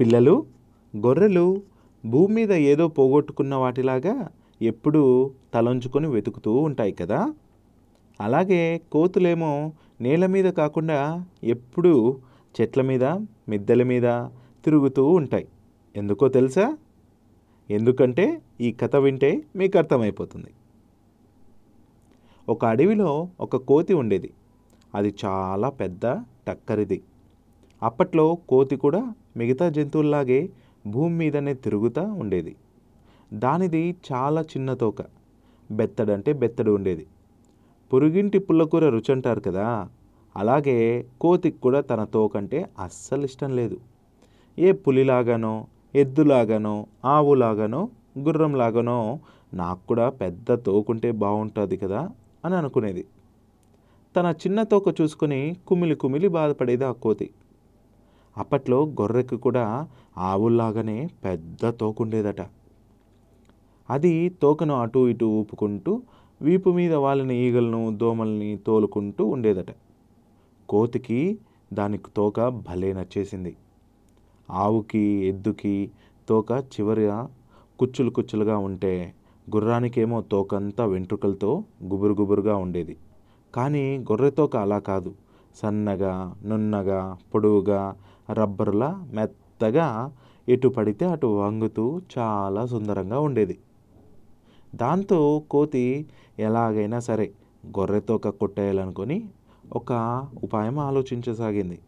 పిల్లలు గొర్రెలు భూమి మీద ఏదో పోగొట్టుకున్న వాటిలాగా ఎప్పుడూ తలంచుకొని వెతుకుతూ ఉంటాయి కదా. అలాగే కోతులేమో నేల మీద కాకుండా ఎప్పుడూ చెట్ల మీద మిద్దెల మీద తిరుగుతూ ఉంటాయి. ఎందుకో తెలుసా? ఎందుకంటే ఈ కథ వింటే మీకు అర్థమైపోతుంది. ఒక అడవిలో ఒక కోతి ఉండేది. అది చాలా పెద్ద టక్కరిది. అప్పట్లో కోతి కూడా మిగతా జంతువుల్లాగే భూమి మీదనే తిరుగుతూ ఉండేది. దానిది చాలా చిన్న తోక. బెత్తడంటే బెత్తడు ఉండేది. పురుగింటి పుల్లకూర రుచి అంటారు కదా? అలాగే కోతికి కూడా తన తోకంటే అస్సలు ఇష్టం లేదు. ఏ పులిలాగానో ఎద్దులాగానో ఆవులాగానో గుర్రంలాగానో నాకు కూడా పెద్ద తోకుంటే బాగుంటుంది కదా అని అనుకునేది. తన చిన్న తోక చూసుకొని కుమిలి కుమిలి బాధపడేది ఆ కోతి. అప్పట్లో గొర్రెకు కూడా ఆవుల్లాగానే పెద్ద తోకుండేదట. అది తోకను అటు ఇటు ఊపుకుంటూ వీపు మీద వాళ్ళని ఈగలను దోమల్ని తోలుకుంటూ ఉండేదట. కోతికి దానికి తోక భలే నచ్చేసింది. ఆవుకి ఎద్దుకి తోక చివరిగా కుచ్చులు కుచ్చులుగా ఉంటే గుర్రానికేమో తోకంతా వెంట్రుకలతో గుబురు గుబురుగా ఉండేది. కానీ గొర్రె తోక అలా కాదు. సన్నగా నున్నగా పొడవుగా రబ్బరులా మెత్తగా ఎటు పడితే అటు వంగుతూ చాలా సుందరంగా ఉండేది. దాంతో కోతి ఎలాగైనా సరే గొర్రెతో కొట్టేయాలనుకొని ఒక ఉపాయం ఆలోచించసాగింది.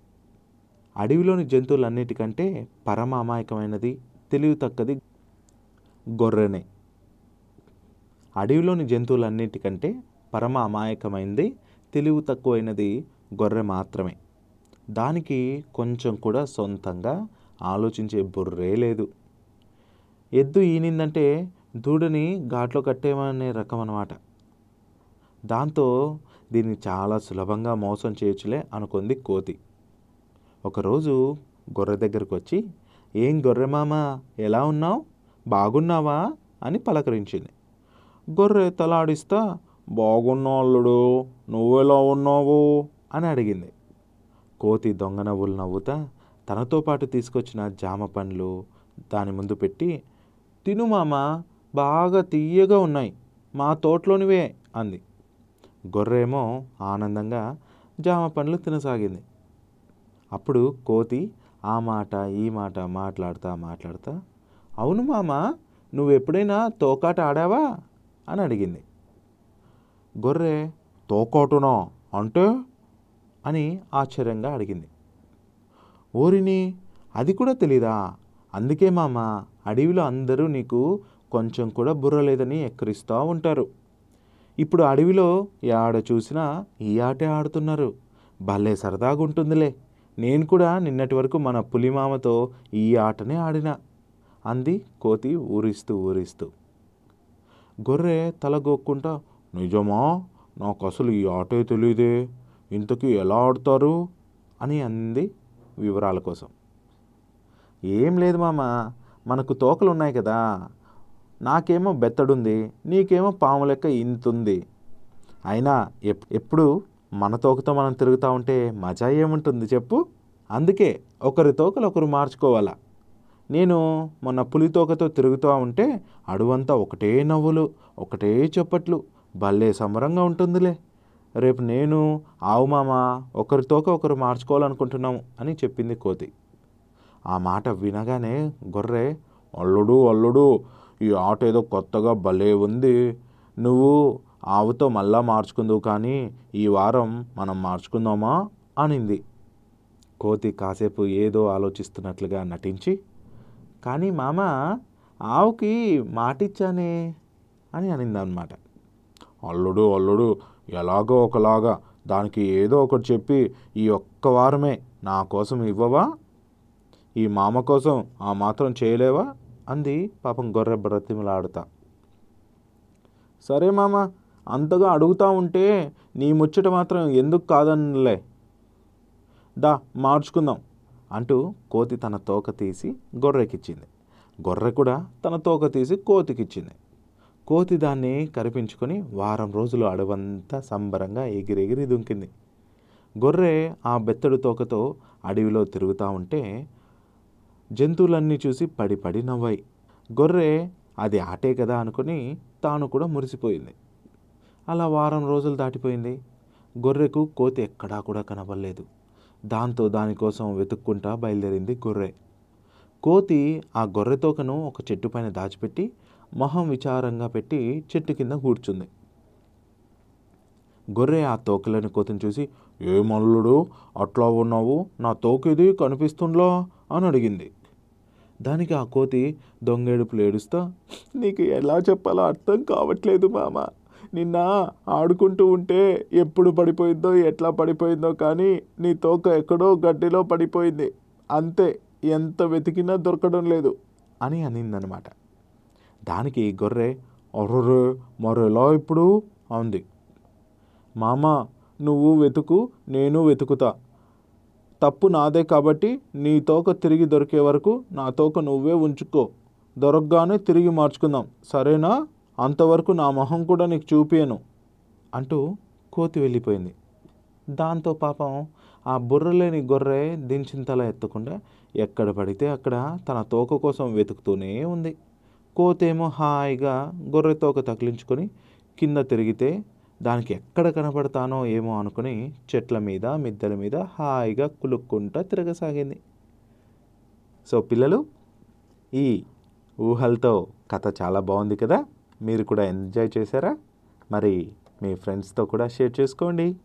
అడవిలోని జంతువులన్నిటికంటే పరమ అమాయకమైనది తెలివి తక్కది గొర్రెనే. అడవిలోని జంతువులన్నిటికంటే పరమ అమాయకమైనది తెలివి తక్కువైనది గొర్రె మాత్రమే. దానికి కొంచెం కూడా సొంతంగా ఆలోచించే బుర్రే లేదు. ఎద్దు ఈనిందంటే దూడని ఘాట్లో కట్టేమనే రకం అన్నమాట దాంతో దీన్ని చాలా సులభంగా మోసం చేయొచ్చులే అనుకుంది కోతి. ఒకరోజు గొర్రె దగ్గరకు వచ్చి ఏం గొర్రె మామ ఎలా ఉన్నావు? బాగున్నావా? అని పలకరించింది. గొర్రె తలాడిస్తా బాగున్నా అల్లుడు నువ్వెలా ఉన్నావు? అని అడిగింది. కోతి దొంగ నవ్వులు నవ్వుతా తనతో పాటు తీసుకొచ్చిన జామ పండ్లు దాని ముందు పెట్టి తిను మామ బాగా తీయగా ఉన్నాయి మా తోటలోనివే అంది. గొర్రెమో ఆనందంగా జామ పండ్లు తినసాగింది. అప్పుడు కోతి ఆ మాట ఈ మాట మాట్లాడుతా మాట్లాడుతా అవును మామ నువ్వు ఎప్పుడైనా తోకాట ఆడావా? అని అడిగింది. గొర్రె తోకాటునా అంటే అని ఆశ్చర్యంగా అడిగింది. ఓరిని అది కూడా తెలీదా? అందుకే మామ అడవిలో అందరూ నీకు కొంచెం కూడా బుర్ర లేదని ఎక్కరిస్తూ ఉంటారు. ఇప్పుడు అడవిలో ఆడ చూసినా ఈ ఆటే ఆడుతున్నారు. భలే సరదాగా ఉంటుందిలే నేను కూడా నిన్నటి వరకు మన పులిమామతో ఈ ఆటనే ఆడినా అంది కోతి ఊరిస్తూ ఊరిస్తూ. గొర్రె తల గోక్కుంటా నిజమా? నాకు అసలు ఈ ఆటే తెలియదే ఇంతకీ ఎలా ఆడతారు అని అంది వివరాల కోసం. ఏం లేదు మామ మనకు తోకలు ఉన్నాయి కదా నాకేమో బెత్తడుంది నీకేమో పాము లెక్క ఇంతుంది. అయినా ఎప్ ఎప్పుడు మన తోకతో మనం తిరుగుతూ ఉంటే మజా ఏముంటుంది చెప్పు. అందుకే ఒకరి తోకలు ఒకరు మార్చుకోవాలా. నేను మొన్న పులి తోకతో తిరుగుతూ ఉంటే అడువంతా ఒకటే నవ్వులు ఒకటే చప్పట్లు భలే సంబరంగా ఉంటుందిలే. రేపు నేను ఆవు మామ ఒకరి తోక ఒకరు మార్చుకోవాలనుకుంటున్నాము అని చెప్పింది కోతి. ఆ మాట వినగానే గొర్రె అల్లుడు అల్లుడు ఈ ఆట ఏదో కొత్తగా భలే ఉంది. నువ్వు ఆవుతో మళ్ళా మార్చుకుందువు కానీ ఈ వారం మనం మార్చుకుందామా? అనింది. కోతి కాసేపు ఏదో ఆలోచిస్తున్నట్లుగా నటించి కానీ మామ ఆవుకి మాటిచ్చానే అని అనిందనమాట. అల్లుడు అల్లుడు ఎలాగో ఒకలాగా దానికి ఏదో ఒకటి చెప్పి ఈ ఒక్క వారమే నా కోసం ఇవ్వవా? ఈ మామ కోసం ఆ మాత్రం చేయలేవా? అంది పాపం గొర్రె బ్రతిమలాడుతా. సరే మామ అంతగా అడుగుతా ఉంటే నీ ముచ్చట మాత్రం ఎందుకు కాదనలే? దా మార్చుకుందాం అంటూ కోతి తన తోక తీసి గొర్రెకిచ్చింది. గొర్రె కూడా తన తోక తీసి కోతికిచ్చింది. కోతి దాన్ని కరిపించుకొని వారం రోజులు అడవంతా సంబరంగా ఎగిరెగిరి దుంకింది. గొర్రె ఆ బెత్తడు తోకతో అడవిలో తిరుగుతూ ఉంటే జంతువులన్నీ చూసి పడి పడి నవ్వాయి. గొర్రె అది ఆటే కదా అనుకుని తాను కూడా మురిసిపోయింది. అలా వారం రోజులు దాటిపోయింది. గొర్రెకు కోతి ఎక్కడా కూడా కనబడలేదు. దాంతో దానికోసం వెతుక్కుంటా బయలుదేరింది గొర్రె. కోతి ఆ గొర్రె తోకను ఒక చెట్టు పైన దాచిపెట్టి మొహం విచారంగా పెట్టి చెట్టు కింద కూర్చుంది. గొర్రె ఆ తోకలేని కోతిని చూసి ఏ మల్లుడు అట్లా ఉన్నావు? నా తోకేది కనిపిస్తుండ్లా అని అడిగింది. దానికి ఆ కోతి దొంగేడుపులు ఏడుస్తా నీకు ఎలా చెప్పాలో అర్థం కావట్లేదు మామ. నిన్న ఆడుకుంటూ ఉంటే ఎప్పుడు పడిపోయిందో ఎట్లా పడిపోయిందో కానీ నీ తోక ఎక్కడో గడ్డిలో పడిపోయింది. అంతే ఎంత వెతికినా దొరకడం లేదు అని అనిందనమాట. దానికి గొర్రె అర్రే మరెలా ఇప్పుడు? అంది. మామ నువ్వు వెతుకు నేను వెతుకుతా. తప్పు నాదే కాబట్టి నీ తోక తిరిగి దొరికే వరకు నా తోక నువ్వే ఉంచుకో. దొరకగానే తిరిగి మార్చుకుందాం. సరేనా? అంతవరకు నా మొహం కూడా నీకు చూపియను. అంటూ కోతి వెళ్ళిపోయింది. దాంతో పాపం ఆ బుర్రలేని గొర్రె దించిన తల ఎత్తకుండా ఎక్కడ పడితే అక్కడ తన తోక కోసం వెతుకుతూనే ఉంది. కోతేమో హాయిగా గొర్రె తోక తగిలించుకొని కింద తిరిగితే దానికి ఎక్కడ కనపడతానో ఏమో అనుకుని చెట్ల మీద మిద్దెల మీద హాయిగా కులుక్కుంటా తిరగసాగింది. సో పిల్లలు ఈ ఊహలతో కథ చాలా బాగుంది కదా? మీరు కూడా ఎంజాయ్ చేశారా? మరి మీ ఫ్రెండ్స్తో కూడా షేర్ చేసుకోండి.